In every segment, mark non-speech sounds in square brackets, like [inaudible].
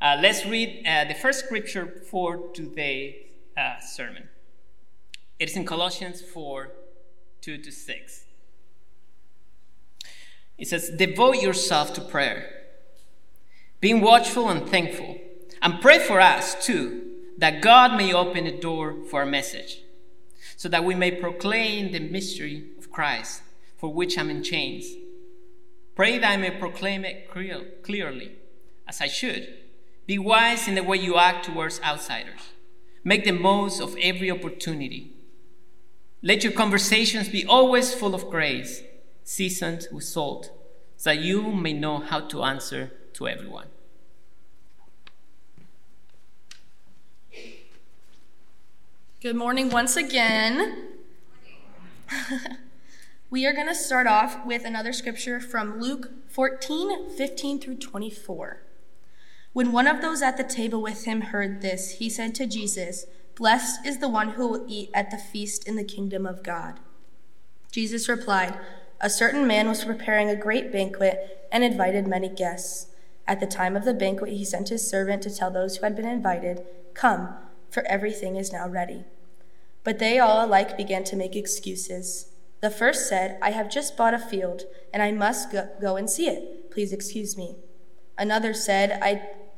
Uh, let's read uh, the first scripture for today's uh, sermon. It is in Colossians 4 2 to 6. It says, Devote yourself to prayer, being watchful and thankful, and pray for us too, that God may open a door for our message, so that we may proclaim the mystery of Christ, for which I'm in chains. Pray that I may proclaim it clearly, as I should. Be wise in the way you act towards outsiders. Make the most of every opportunity. Let your conversations be always full of grace seasoned with salt, so that you may know how to answer to everyone. Good morning once again. [laughs] we are going to start off with another scripture from Luke 14 15 through 24. When one of those at the table with him heard this, he said to Jesus, Blessed is the one who will eat at the feast in the kingdom of God. Jesus replied, a certain man was preparing a great banquet and invited many guests. At the time of the banquet, he sent his servant to tell those who had been invited, Come, for everything is now ready. But they all alike began to make excuses. The first said, I have just bought a field, and I must go, go and see it. Please excuse me. Another said, I,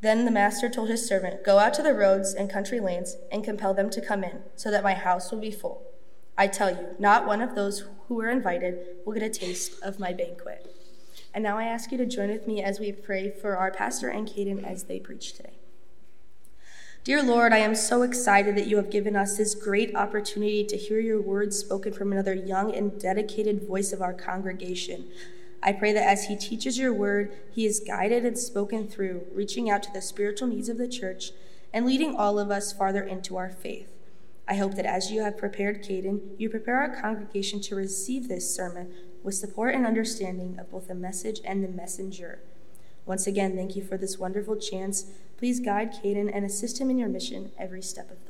then the master told his servant, Go out to the roads and country lanes and compel them to come in, so that my house will be full. I tell you, not one of those who were invited will get a taste of my banquet. And now I ask you to join with me as we pray for our pastor and Caden as they preach today. Dear Lord, I am so excited that you have given us this great opportunity to hear your words spoken from another young and dedicated voice of our congregation. I pray that as he teaches your word, he is guided and spoken through, reaching out to the spiritual needs of the church and leading all of us farther into our faith. I hope that as you have prepared Caden, you prepare our congregation to receive this sermon with support and understanding of both the message and the messenger. Once again, thank you for this wonderful chance. Please guide Caden and assist him in your mission every step of the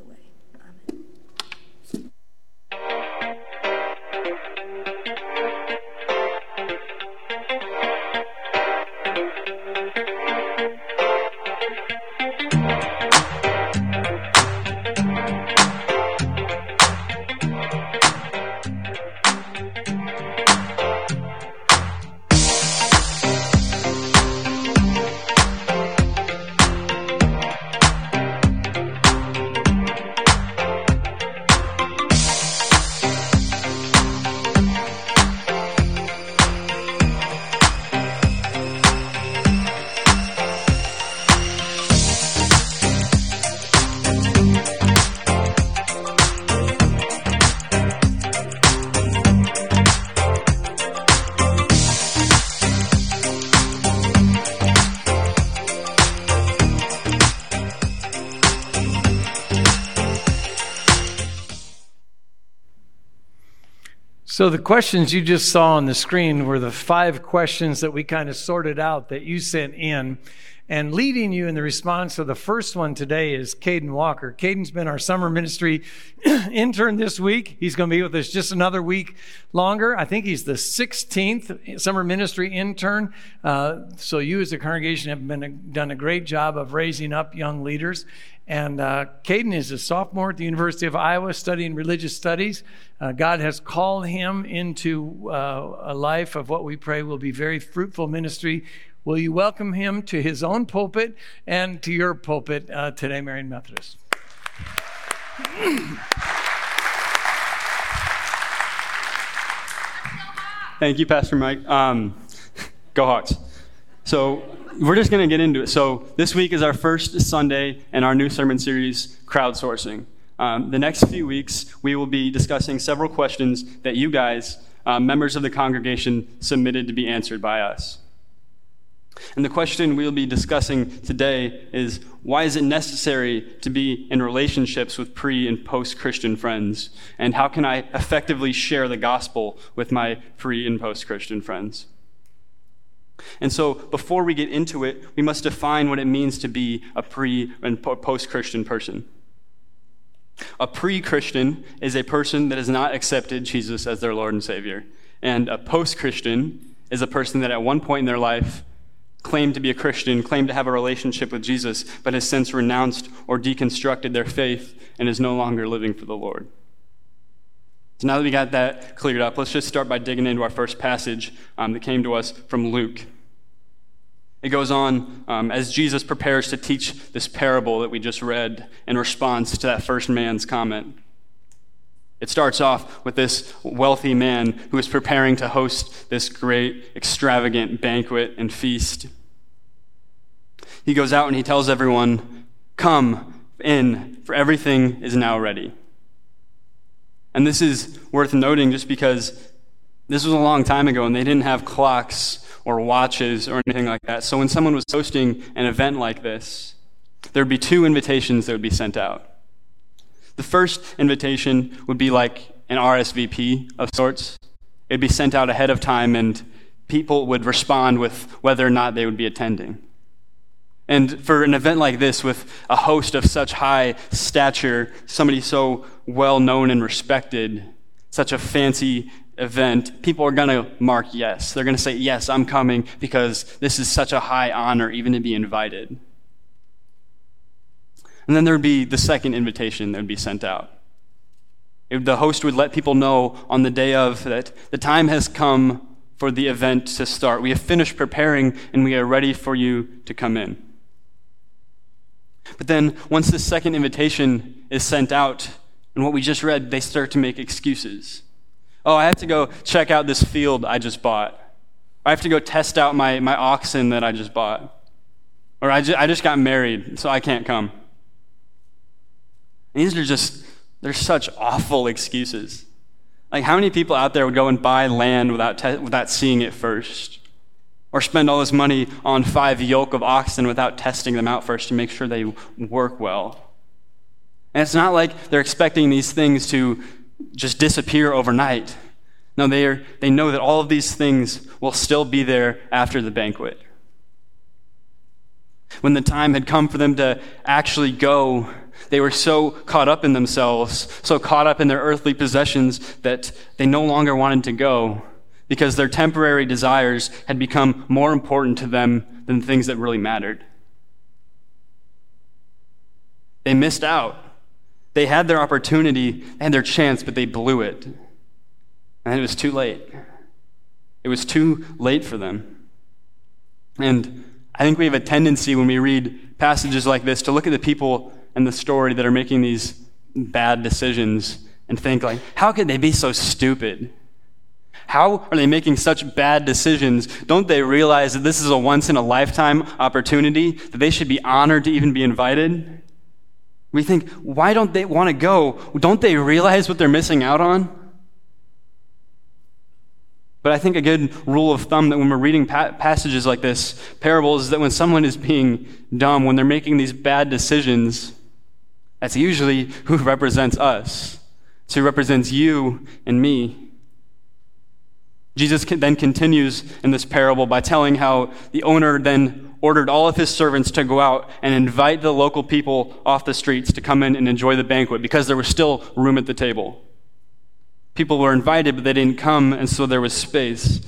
So, the questions you just saw on the screen were the five questions that we kind of sorted out that you sent in. And leading you in the response to the first one today is Caden Walker. Caden's been our summer ministry [clears throat] intern this week. He's going to be with us just another week longer. I think he's the 16th summer ministry intern. Uh, so you as a congregation have been done a great job of raising up young leaders. And uh, Caden is a sophomore at the University of Iowa studying religious studies. Uh, God has called him into uh, a life of what we pray will be very fruitful ministry. Will you welcome him to his own pulpit and to your pulpit uh, today, Marion Methodist? Thank you, Pastor Mike. Um, go Hawks. So, we're just going to get into it. So, this week is our first Sunday in our new sermon series, Crowdsourcing. Um, the next few weeks, we will be discussing several questions that you guys, uh, members of the congregation, submitted to be answered by us. And the question we'll be discussing today is why is it necessary to be in relationships with pre and post Christian friends? And how can I effectively share the gospel with my pre and post Christian friends? And so, before we get into it, we must define what it means to be a pre and post Christian person. A pre Christian is a person that has not accepted Jesus as their Lord and Savior. And a post Christian is a person that at one point in their life claimed to be a Christian, claimed to have a relationship with Jesus, but has since renounced or deconstructed their faith and is no longer living for the Lord. So now that we got that cleared up, let's just start by digging into our first passage um, that came to us from Luke. It goes on um, as Jesus prepares to teach this parable that we just read in response to that first man's comment. It starts off with this wealthy man who is preparing to host this great, extravagant banquet and feast. He goes out and he tells everyone, Come in, for everything is now ready. And this is worth noting just because this was a long time ago and they didn't have clocks or watches or anything like that. So when someone was hosting an event like this, there would be two invitations that would be sent out. The first invitation would be like an RSVP of sorts. It'd be sent out ahead of time, and people would respond with whether or not they would be attending. And for an event like this, with a host of such high stature, somebody so well known and respected, such a fancy event, people are going to mark yes. They're going to say, Yes, I'm coming because this is such a high honor, even to be invited. And then there would be the second invitation that would be sent out. It, the host would let people know on the day of that the time has come for the event to start. We have finished preparing and we are ready for you to come in. But then, once the second invitation is sent out, and what we just read, they start to make excuses. Oh, I have to go check out this field I just bought. I have to go test out my, my oxen that I just bought. Or I, I just got married, so I can't come. These are just, they're such awful excuses. Like, how many people out there would go and buy land without, te- without seeing it first? Or spend all this money on five yoke of oxen without testing them out first to make sure they work well? And it's not like they're expecting these things to just disappear overnight. No, they, are, they know that all of these things will still be there after the banquet. When the time had come for them to actually go, they were so caught up in themselves, so caught up in their earthly possessions, that they no longer wanted to go because their temporary desires had become more important to them than things that really mattered. They missed out. They had their opportunity, they had their chance, but they blew it. And it was too late. It was too late for them. And I think we have a tendency when we read passages like this to look at the people in the story that are making these bad decisions and think like, how could they be so stupid? How are they making such bad decisions? Don't they realize that this is a once in a lifetime opportunity, that they should be honored to even be invited? We think, why don't they want to go? Don't they realize what they're missing out on? But I think a good rule of thumb that when we're reading pa- passages like this, parables, is that when someone is being dumb, when they're making these bad decisions, that's usually who represents us. It's who represents you and me. Jesus then continues in this parable by telling how the owner then ordered all of his servants to go out and invite the local people off the streets to come in and enjoy the banquet because there was still room at the table. People were invited, but they didn't come, and so there was space.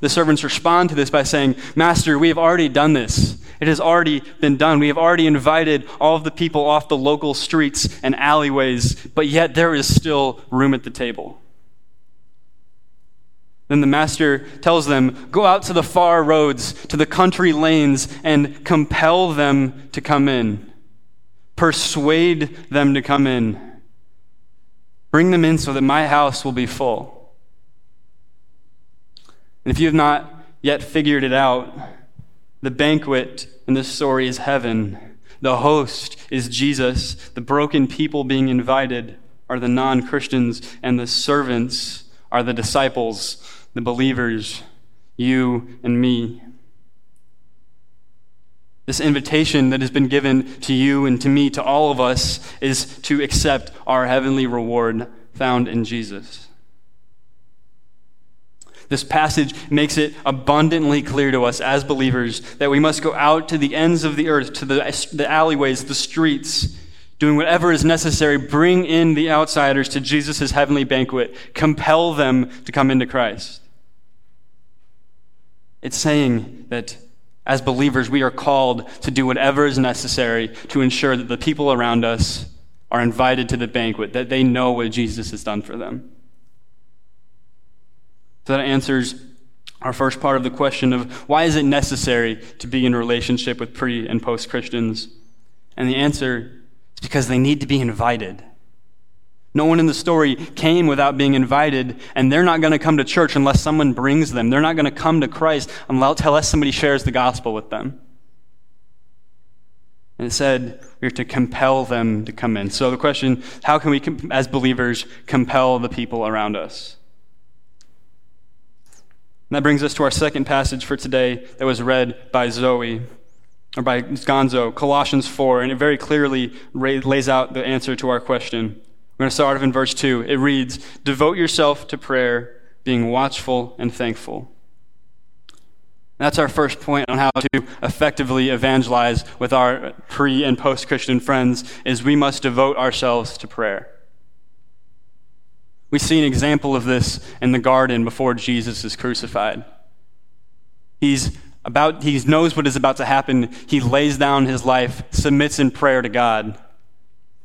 The servants respond to this by saying, Master, we have already done this. It has already been done. We have already invited all of the people off the local streets and alleyways, but yet there is still room at the table. Then the master tells them, Go out to the far roads, to the country lanes, and compel them to come in. Persuade them to come in. Bring them in so that my house will be full. And if you have not yet figured it out, the banquet in this story is heaven. The host is Jesus. The broken people being invited are the non Christians, and the servants are the disciples the believers, you and me. This invitation that has been given to you and to me, to all of us, is to accept our heavenly reward found in Jesus. This passage makes it abundantly clear to us as believers that we must go out to the ends of the earth, to the, the alleyways, the streets, doing whatever is necessary, bring in the outsiders to Jesus' heavenly banquet, compel them to come into Christ. It's saying that as believers, we are called to do whatever is necessary to ensure that the people around us are invited to the banquet, that they know what Jesus has done for them. So that answers our first part of the question of why is it necessary to be in relationship with pre and post Christians? And the answer is because they need to be invited. No one in the story came without being invited, and they're not going to come to church unless someone brings them. They're not going to come to Christ unless somebody shares the gospel with them. And it said we are to compel them to come in. So the question how can we, as believers, compel the people around us? And that brings us to our second passage for today that was read by Zoe, or by Gonzo, Colossians 4, and it very clearly lays out the answer to our question. We're going to start off in verse 2. It reads Devote yourself to prayer, being watchful and thankful. That's our first point on how to effectively evangelize with our pre and post Christian friends is we must devote ourselves to prayer. We see an example of this in the garden before Jesus is crucified. He's about, he knows what is about to happen. He lays down his life, submits in prayer to God.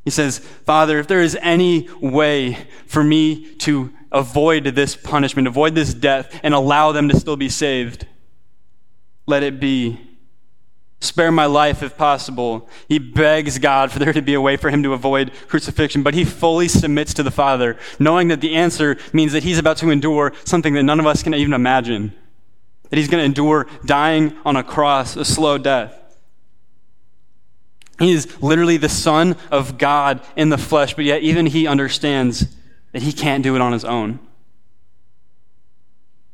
He says, Father, if there is any way for me to avoid this punishment, avoid this death, and allow them to still be saved, let it be. Spare my life if possible. He begs God for there to be a way for him to avoid crucifixion, but he fully submits to the Father, knowing that the answer means that he's about to endure something that none of us can even imagine. That he's going to endure dying on a cross, a slow death. He is literally the Son of God in the flesh, but yet even he understands that he can't do it on his own.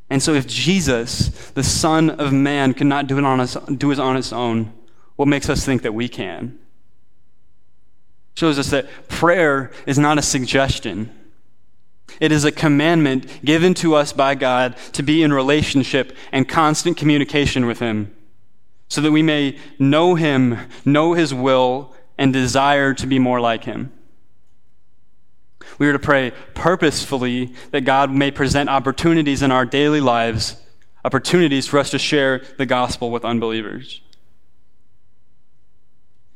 And so, if Jesus, the Son of Man, could not do it on, his, do it on his own, what makes us think that we can? Shows us that prayer is not a suggestion. It is a commandment given to us by God to be in relationship and constant communication with Him, so that we may know Him, know His will, and desire to be more like Him. We are to pray purposefully that God may present opportunities in our daily lives, opportunities for us to share the gospel with unbelievers.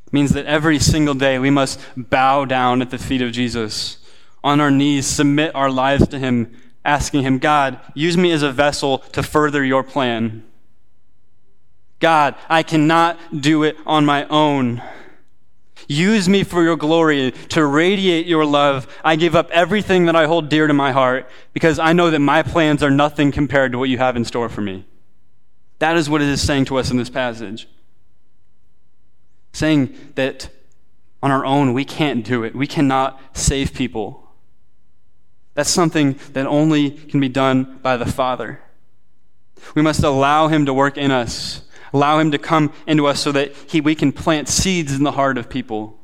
It means that every single day we must bow down at the feet of Jesus, on our knees, submit our lives to Him, asking Him, God, use me as a vessel to further your plan. God, I cannot do it on my own. Use me for your glory to radiate your love. I give up everything that I hold dear to my heart because I know that my plans are nothing compared to what you have in store for me. That is what it is saying to us in this passage. Saying that on our own, we can't do it. We cannot save people. That's something that only can be done by the Father. We must allow Him to work in us Allow Him to come into us so that he, we can plant seeds in the heart of people.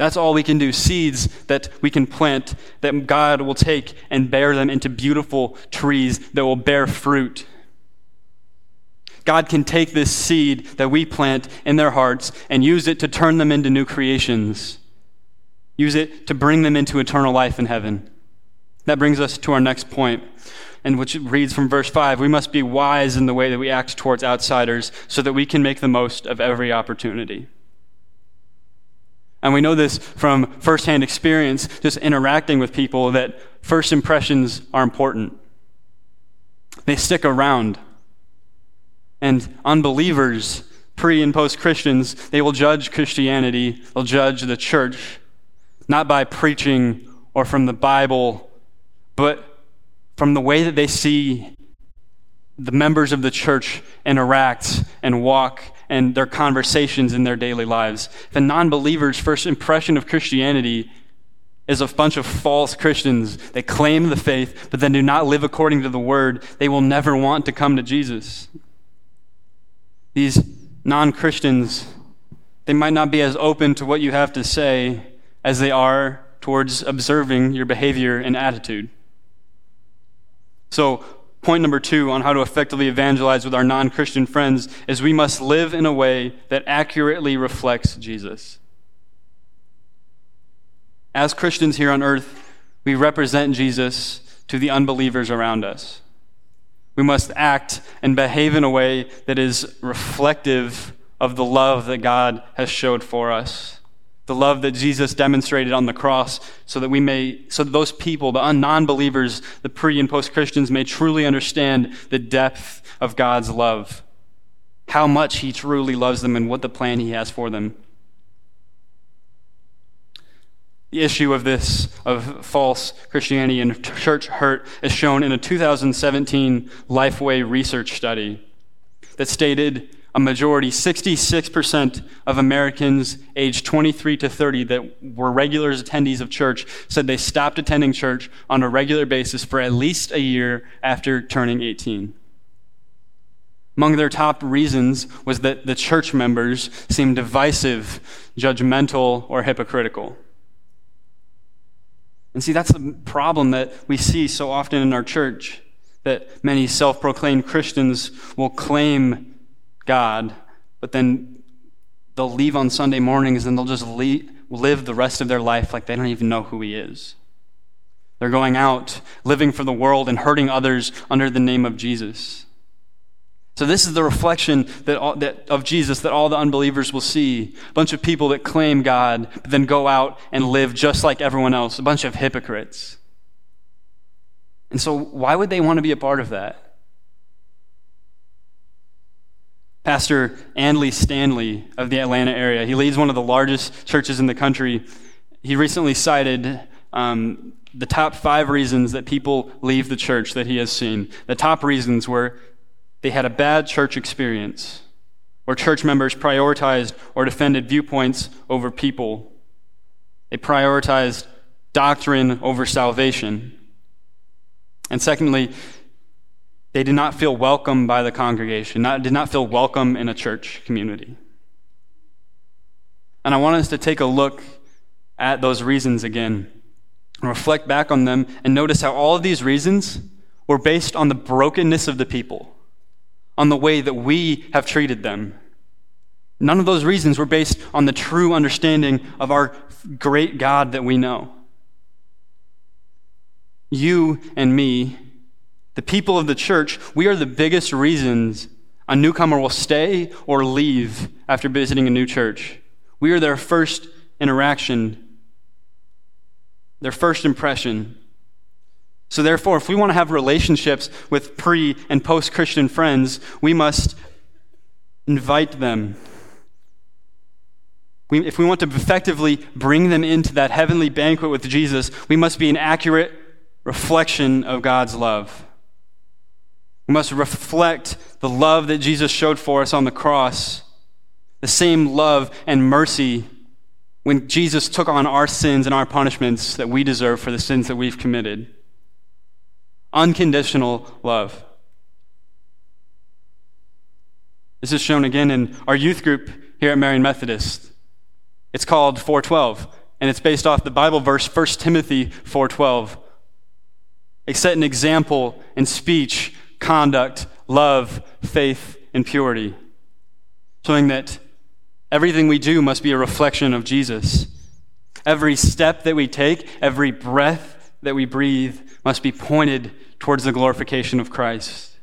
That's all we can do seeds that we can plant that God will take and bear them into beautiful trees that will bear fruit. God can take this seed that we plant in their hearts and use it to turn them into new creations. Use it to bring them into eternal life in heaven. That brings us to our next point and which reads from verse 5 we must be wise in the way that we act towards outsiders so that we can make the most of every opportunity. And we know this from firsthand experience, just interacting with people, that first impressions are important. They stick around. And unbelievers, pre and post Christians, they will judge Christianity, they'll judge the church, not by preaching or from the Bible, but from the way that they see the members of the church interact and walk and their conversations in their daily lives. The non believer's first impression of Christianity is a bunch of false Christians that claim the faith but then do not live according to the word, they will never want to come to Jesus. These non Christians, they might not be as open to what you have to say as they are towards observing your behavior and attitude. So, point number two on how to effectively evangelize with our non Christian friends is we must live in a way that accurately reflects Jesus. As Christians here on earth, we represent Jesus to the unbelievers around us. We must act and behave in a way that is reflective of the love that God has showed for us. The love that Jesus demonstrated on the cross so that we may, so that those people, the non believers, the pre and post Christians, may truly understand the depth of God's love, how much He truly loves them, and what the plan He has for them. The issue of this, of false Christianity and church hurt, is shown in a 2017 Lifeway research study that stated a majority, 66% of Americans aged 23 to 30 that were regular attendees of church said they stopped attending church on a regular basis for at least a year after turning 18. Among their top reasons was that the church members seemed divisive, judgmental, or hypocritical. And see, that's the problem that we see so often in our church that many self proclaimed Christians will claim God, but then they'll leave on Sunday mornings and they'll just leave, live the rest of their life like they don't even know who He is. They're going out, living for the world, and hurting others under the name of Jesus. So this is the reflection that, all, that, of Jesus that all the unbelievers will see. A bunch of people that claim God, but then go out and live just like everyone else. A bunch of hypocrites. And so why would they want to be a part of that? Pastor Andy Stanley of the Atlanta area, he leads one of the largest churches in the country. He recently cited um, the top five reasons that people leave the church that he has seen. The top reasons were they had a bad church experience where church members prioritized or defended viewpoints over people. They prioritized doctrine over salvation. And secondly, they did not feel welcome by the congregation, not, did not feel welcome in a church community. And I want us to take a look at those reasons again, and reflect back on them, and notice how all of these reasons were based on the brokenness of the people on the way that we have treated them. None of those reasons were based on the true understanding of our great God that we know. You and me, the people of the church, we are the biggest reasons a newcomer will stay or leave after visiting a new church. We are their first interaction, their first impression. So, therefore, if we want to have relationships with pre and post Christian friends, we must invite them. We, if we want to effectively bring them into that heavenly banquet with Jesus, we must be an accurate reflection of God's love. We must reflect the love that Jesus showed for us on the cross, the same love and mercy when Jesus took on our sins and our punishments that we deserve for the sins that we've committed. Unconditional love. This is shown again in our youth group here at Marion Methodist. It's called 412, and it's based off the Bible verse 1 Timothy 4:12. They set an example in speech, conduct, love, faith, and purity, showing that everything we do must be a reflection of Jesus. Every step that we take, every breath that we breathe must be pointed towards the glorification of Christ.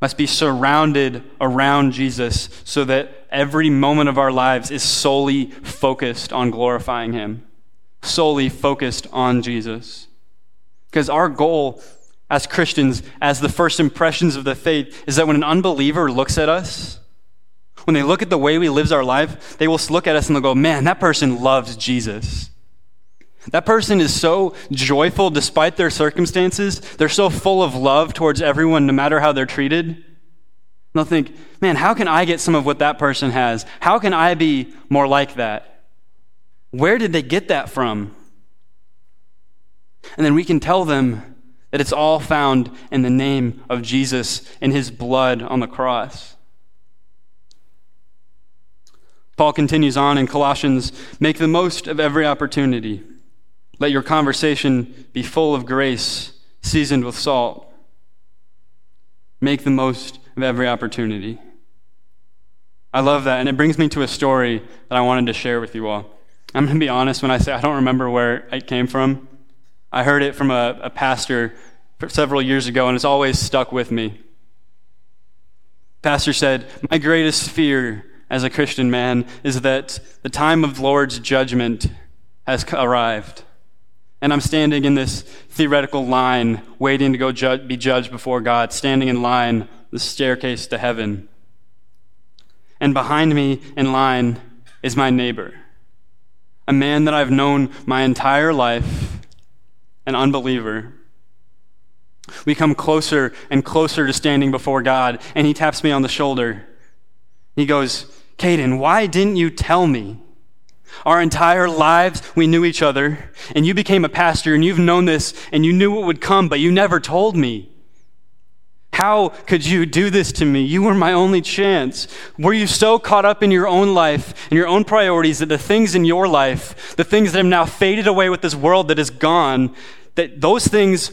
Must be surrounded around Jesus so that every moment of our lives is solely focused on glorifying Him, solely focused on Jesus. Because our goal as Christians, as the first impressions of the faith, is that when an unbeliever looks at us, when they look at the way we live our life, they will look at us and they'll go, man, that person loves Jesus. That person is so joyful despite their circumstances. They're so full of love towards everyone, no matter how they're treated. they'll think, man, how can I get some of what that person has? How can I be more like that? Where did they get that from? And then we can tell them that it's all found in the name of Jesus and his blood on the cross. Paul continues on in Colossians make the most of every opportunity. Let your conversation be full of grace, seasoned with salt. Make the most of every opportunity. I love that, and it brings me to a story that I wanted to share with you all. I'm going to be honest when I say I don't remember where it came from. I heard it from a, a pastor several years ago, and it's always stuck with me. Pastor said, My greatest fear as a Christian man is that the time of the Lord's judgment has arrived. And I'm standing in this theoretical line, waiting to go be judged before God, standing in line, the staircase to heaven. And behind me in line is my neighbor, a man that I've known my entire life, an unbeliever. We come closer and closer to standing before God, and he taps me on the shoulder. He goes, Caden, why didn't you tell me? Our entire lives, we knew each other, and you became a pastor, and you've known this, and you knew what would come, but you never told me. How could you do this to me? You were my only chance. Were you so caught up in your own life and your own priorities that the things in your life, the things that have now faded away with this world that is gone, that those things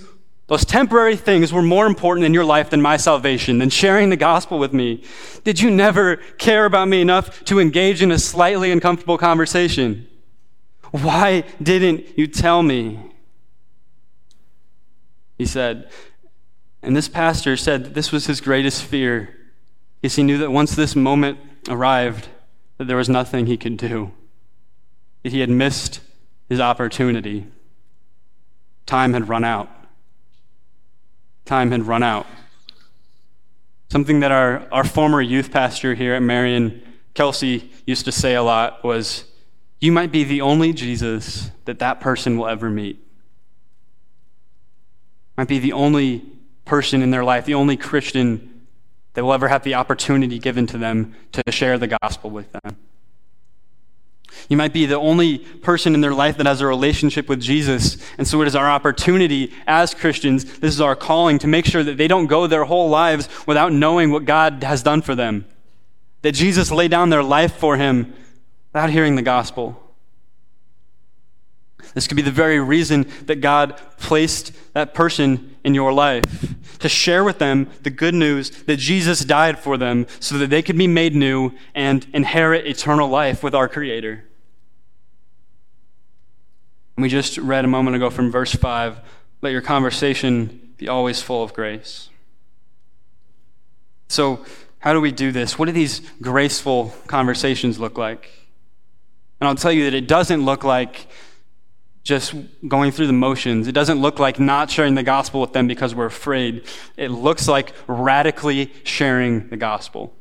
those temporary things were more important in your life than my salvation, than sharing the gospel with me. Did you never care about me enough to engage in a slightly uncomfortable conversation? Why didn't you tell me? He said, and this pastor said that this was his greatest fear, because he knew that once this moment arrived, that there was nothing he could do, that he had missed his opportunity. Time had run out time had run out. Something that our, our former youth pastor here at Marion, Kelsey, used to say a lot was, You might be the only Jesus that that person will ever meet. Might be the only person in their life, the only Christian that will ever have the opportunity given to them to share the gospel with them. You might be the only person in their life that has a relationship with Jesus. And so it is our opportunity as Christians, this is our calling to make sure that they don't go their whole lives without knowing what God has done for them. That Jesus laid down their life for him without hearing the gospel. This could be the very reason that God placed that person in your life to share with them the good news that Jesus died for them so that they could be made new and inherit eternal life with our Creator. And we just read a moment ago from verse 5 let your conversation be always full of grace. So, how do we do this? What do these graceful conversations look like? And I'll tell you that it doesn't look like just going through the motions. It doesn't look like not sharing the gospel with them because we're afraid. It looks like radically sharing the gospel.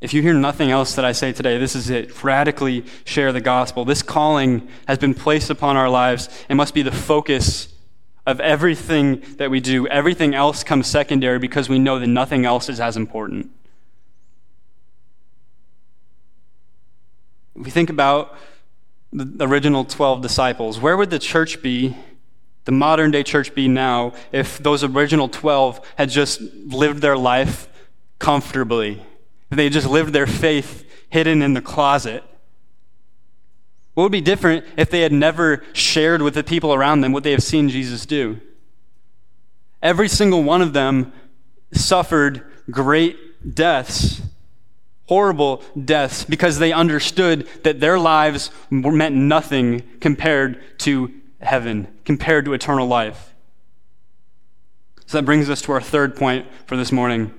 If you hear nothing else that I say today, this is it. Radically share the gospel. This calling has been placed upon our lives and must be the focus of everything that we do. Everything else comes secondary because we know that nothing else is as important. If we think about the original 12 disciples, where would the church be, the modern day church be now, if those original 12 had just lived their life comfortably? If they just lived their faith hidden in the closet? What would be different if they had never shared with the people around them what they have seen Jesus do? Every single one of them suffered great deaths, horrible deaths, because they understood that their lives meant nothing compared to heaven, compared to eternal life. So that brings us to our third point for this morning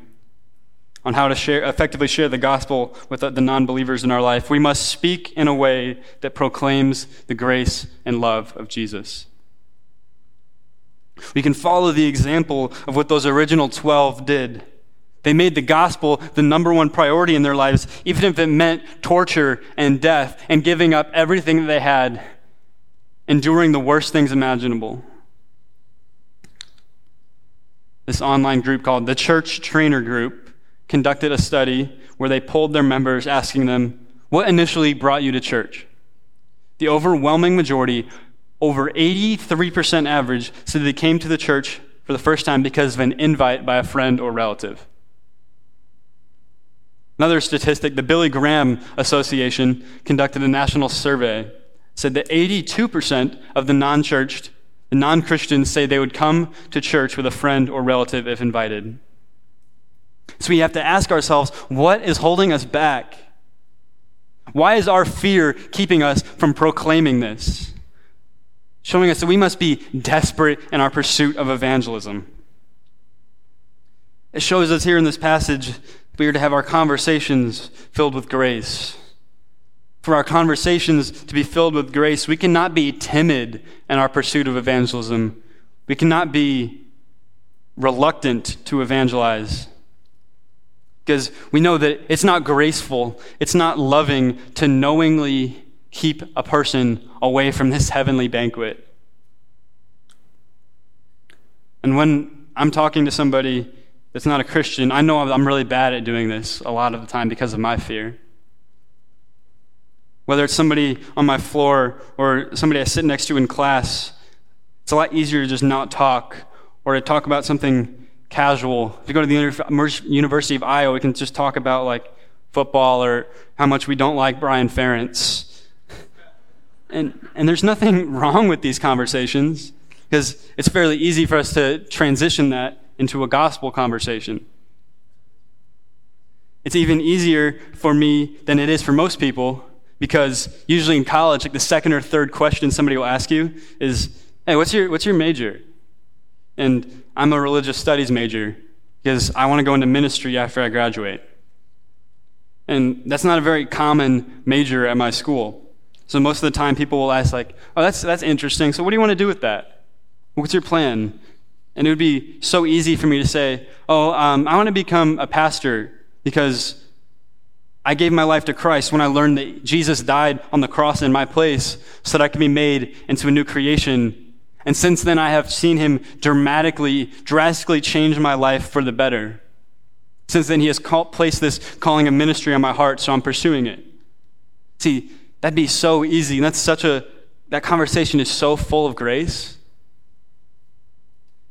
on how to share, effectively share the gospel with the non believers in our life, we must speak in a way that proclaims the grace and love of Jesus. We can follow the example of what those original 12 did. They made the gospel the number one priority in their lives, even if it meant torture and death and giving up everything that they had, enduring the worst things imaginable. This online group called the Church Trainer Group conducted a study where they polled their members, asking them, What initially brought you to church? The overwhelming majority, over 83% average, said they came to the church for the first time because of an invite by a friend or relative. Another statistic the Billy Graham Association conducted a national survey, said that 82% of the non churched, the non Christians say they would come to church with a friend or relative if invited. So we have to ask ourselves what is holding us back? Why is our fear keeping us from proclaiming this? Showing us that we must be desperate in our pursuit of evangelism. It shows us here in this passage we are to have our conversations filled with grace. For our conversations to be filled with grace, we cannot be timid in our pursuit of evangelism. We cannot be reluctant to evangelize. Because we know that it's not graceful, it's not loving to knowingly keep a person away from this heavenly banquet. And when I'm talking to somebody that's not a Christian, I know I'm really bad at doing this a lot of the time because of my fear. Whether it's somebody on my floor or somebody I sit next to in class, it's a lot easier to just not talk or to talk about something casual. If you go to the University of Iowa, we can just talk about like football or how much we don't like Brian Ferentz. And, and there's nothing [laughs] wrong with these conversations because it's fairly easy for us to transition that into a gospel conversation. It's even easier for me than it is for most people because usually in college, like the second or third question somebody will ask you is, Hey, what's your, what's your major? And I'm a religious studies major because I want to go into ministry after I graduate. And that's not a very common major at my school. So most of the time people will ask like, "Oh, that's that's interesting. So what do you want to do with that? What's your plan?" And it would be so easy for me to say, "Oh, um, I want to become a pastor because I gave my life to Christ when I learned that Jesus died on the cross in my place so that I could be made into a new creation. And since then, I have seen him dramatically, drastically change my life for the better. Since then, he has call, placed this calling of ministry on my heart, so I'm pursuing it. See, That'd be so easy. And that's such a, that conversation is so full of grace.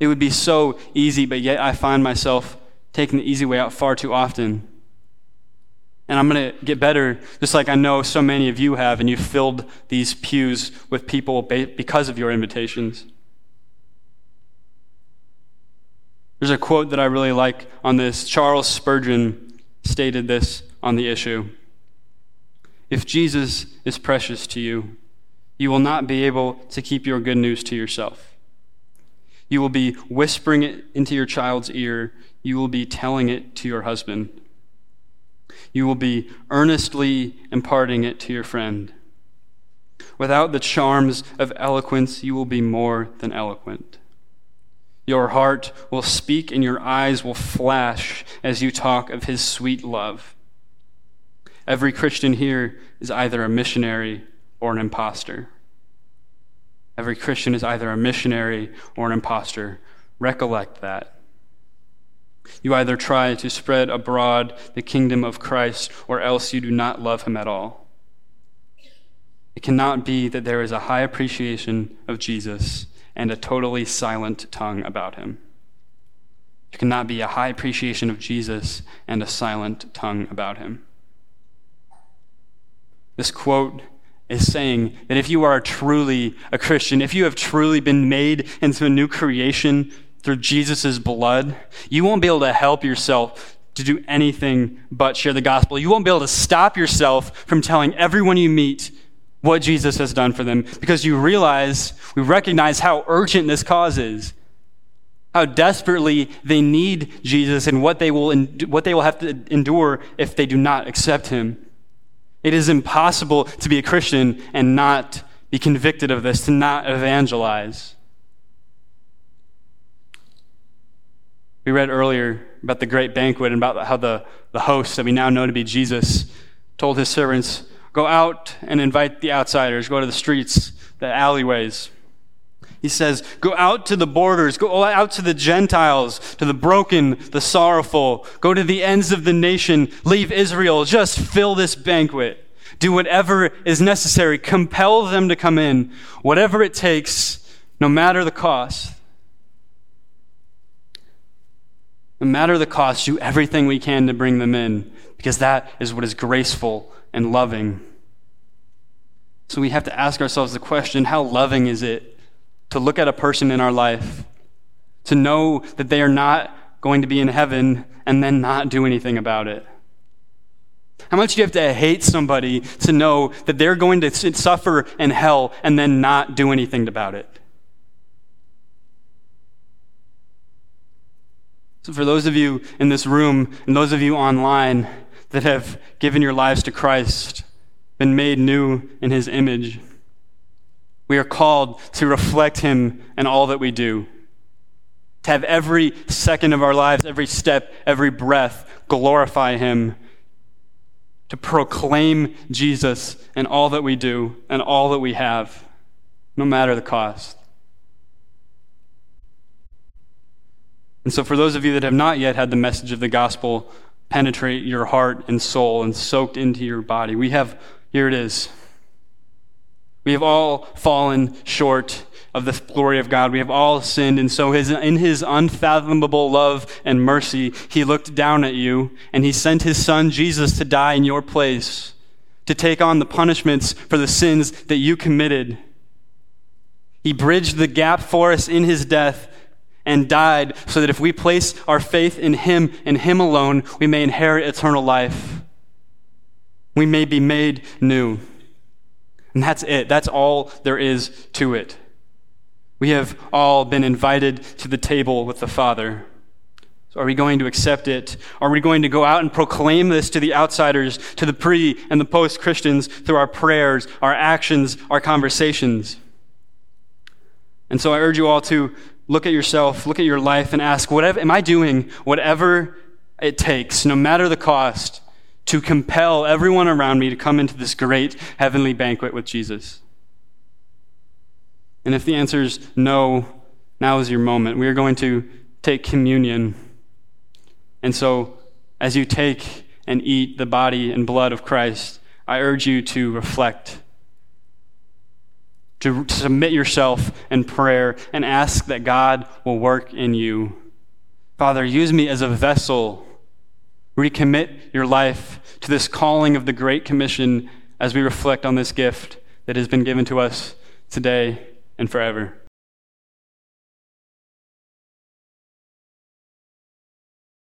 It would be so easy, but yet I find myself taking the easy way out far too often. And I'm going to get better, just like I know so many of you have, and you've filled these pews with people because of your invitations. There's a quote that I really like on this. Charles Spurgeon stated this on the issue. If Jesus is precious to you, you will not be able to keep your good news to yourself. You will be whispering it into your child's ear. You will be telling it to your husband. You will be earnestly imparting it to your friend. Without the charms of eloquence, you will be more than eloquent. Your heart will speak and your eyes will flash as you talk of his sweet love. Every Christian here is either a missionary or an impostor. Every Christian is either a missionary or an impostor. Recollect that. You either try to spread abroad the kingdom of Christ or else you do not love him at all. It cannot be that there is a high appreciation of Jesus and a totally silent tongue about him. There cannot be a high appreciation of Jesus and a silent tongue about him. This quote is saying that if you are truly a Christian, if you have truly been made into a new creation through Jesus' blood, you won't be able to help yourself to do anything but share the gospel. You won't be able to stop yourself from telling everyone you meet what Jesus has done for them because you realize, we recognize how urgent this cause is. How desperately they need Jesus and what they will, what they will have to endure if they do not accept him. It is impossible to be a Christian and not be convicted of this, to not evangelize. We read earlier about the great banquet and about how the, the host that we now know to be Jesus told his servants, Go out and invite the outsiders, go to the streets, the alleyways. He says, Go out to the borders, go out to the Gentiles, to the broken, the sorrowful, go to the ends of the nation, leave Israel, just fill this banquet. Do whatever is necessary, compel them to come in, whatever it takes, no matter the cost. No matter the cost, do everything we can to bring them in, because that is what is graceful and loving. So we have to ask ourselves the question how loving is it to look at a person in our life, to know that they are not going to be in heaven, and then not do anything about it? How much do you have to hate somebody to know that they're going to suffer in hell and then not do anything about it? So, for those of you in this room and those of you online that have given your lives to Christ, been made new in his image, we are called to reflect him in all that we do. To have every second of our lives, every step, every breath glorify him. To proclaim Jesus in all that we do and all that we have, no matter the cost. And so, for those of you that have not yet had the message of the gospel penetrate your heart and soul and soaked into your body, we have, here it is. We have all fallen short of the glory of God. We have all sinned. And so, his, in his unfathomable love and mercy, he looked down at you and he sent his son Jesus to die in your place, to take on the punishments for the sins that you committed. He bridged the gap for us in his death and died so that if we place our faith in Him and Him alone, we may inherit eternal life. We may be made new. And that's it. That's all there is to it. We have all been invited to the table with the Father. So are we going to accept it? Are we going to go out and proclaim this to the outsiders, to the pre and the post Christians through our prayers, our actions, our conversations? And so I urge you all to look at yourself, look at your life, and ask, whatever, am I doing whatever it takes, no matter the cost, to compel everyone around me to come into this great heavenly banquet with Jesus? And if the answer is no, now is your moment. We are going to take communion. And so, as you take and eat the body and blood of Christ, I urge you to reflect to submit yourself in prayer and ask that God will work in you. Father, use me as a vessel. Recommit your life to this calling of the Great Commission as we reflect on this gift that has been given to us today and forever.